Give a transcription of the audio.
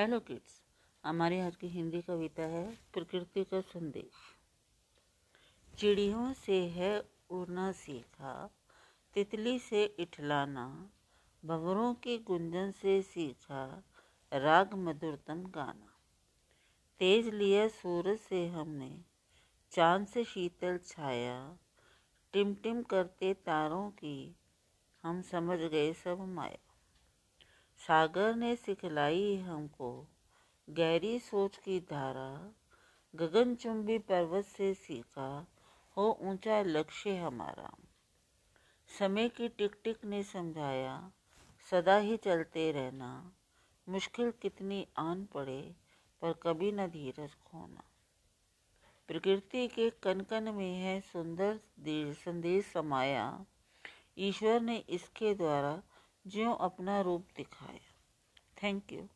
Hello kids हमारी आज की हिंदी कविता है प्रकृति का संदेश। चिड़ियों से है उड़ना सीखा, तितली से इठलाना, भवरों के गुंजन से सीखा, राग मधुरतम गाना। तेज लिया सूरज से हमने, चाँद से शीतल छाया टिम टिम करते तारों की, हम समझ गए सब माया। सागर ने सिखलाई हमको। गहरी सोच की धारा, गगनचुंबी पर्वत से सीखा, हो ऊँचा लक्ष्य हमारा। समय की टिक टिक ने समझाया, सदा ही चलते रहना, मुश्किल कितनी आन पड़े, पर कभी न धीरज खोना। प्रकृति के कन कन में है सुंदर संदेश समाया। ईश्वर ने इसके द्वारा ज्यों अपना रूप दिखाया। Thank you.